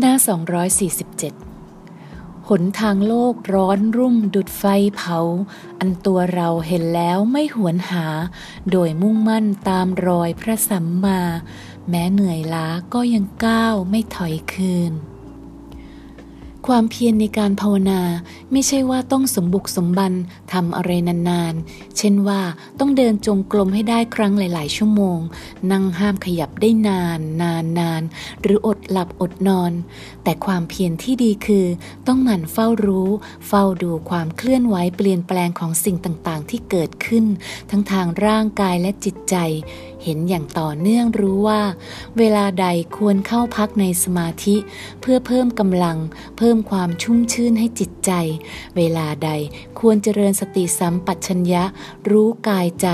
หน้า 247 หนทางโลกร้อนรุ่มดุดไฟเผา อันตัวเราเห็นแล้วไม่หวนหา โดยมุ่งมั่นตามรอยพระสัมมา แม้เหนื่อยล้าก็ยังก้าวไม่ถอยคืน ความเพียรในการภาวนาไม่ใช่ว่าต้องสมบุกสมบันทำอะไรนานๆ เช่นว่าต้องเดินจงกรมให้ได้ครั้งหลาย ๆ ชั่วโมง นั่งห้ามขยับได้นานนานนานหรืออดหลับอดนอน แต่ความเพียรที่ดีคือ ต้องหมั่นเฝ้ารู้ เฝ้าดูความเคลื่อนไหวเปลี่ยนแปลงของสิ่งต่างๆ ที่เกิดขึ้น ทั้งทางร่างกายและจิตใจ เห็นอย่างต่อเนื่องรู้ว่า เวลาใดควรเข้าพักในสมาธิ เพื่อเพิ่มกำลังเพิ่มความชุ่มชื่นให้จิตใจ เวลาใดควรเจริญสติสัมปชัญญะ รู้กายใจ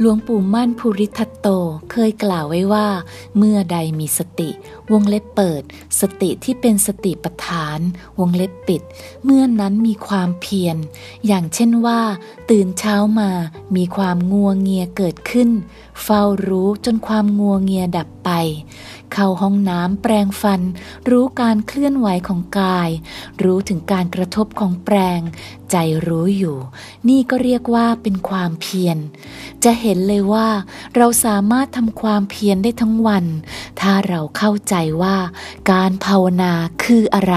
หลวงปู่มั่นภูริทัตโตเคยกล่าวไว้ว่า เมื่อใดมีสติ วงเล็บเปิด สติที่เป็นสติปัฏฐาน วงเล็บปิด เมื่อนนั้นมีความเพียร อย่างเช่นว่า ตื่นเช้ามามีความงัวงเงียเกิดขึ้น เฝ้ารู้จนความงัวงเงียดับ ไป เข้าห้องน้ำแปรงฟัน รู้การเคลื่อนไหวของกาย รู้ถึงการกระทบของแปรง ใจรู้อยู่ นี่ก็เรียกว่าเป็นความเพียร จะเห็นเลยว่า เราสามารถทำความเพียรได้ทั้งวัน ถ้าเราเข้าใจว่า การภาวนาคืออะไร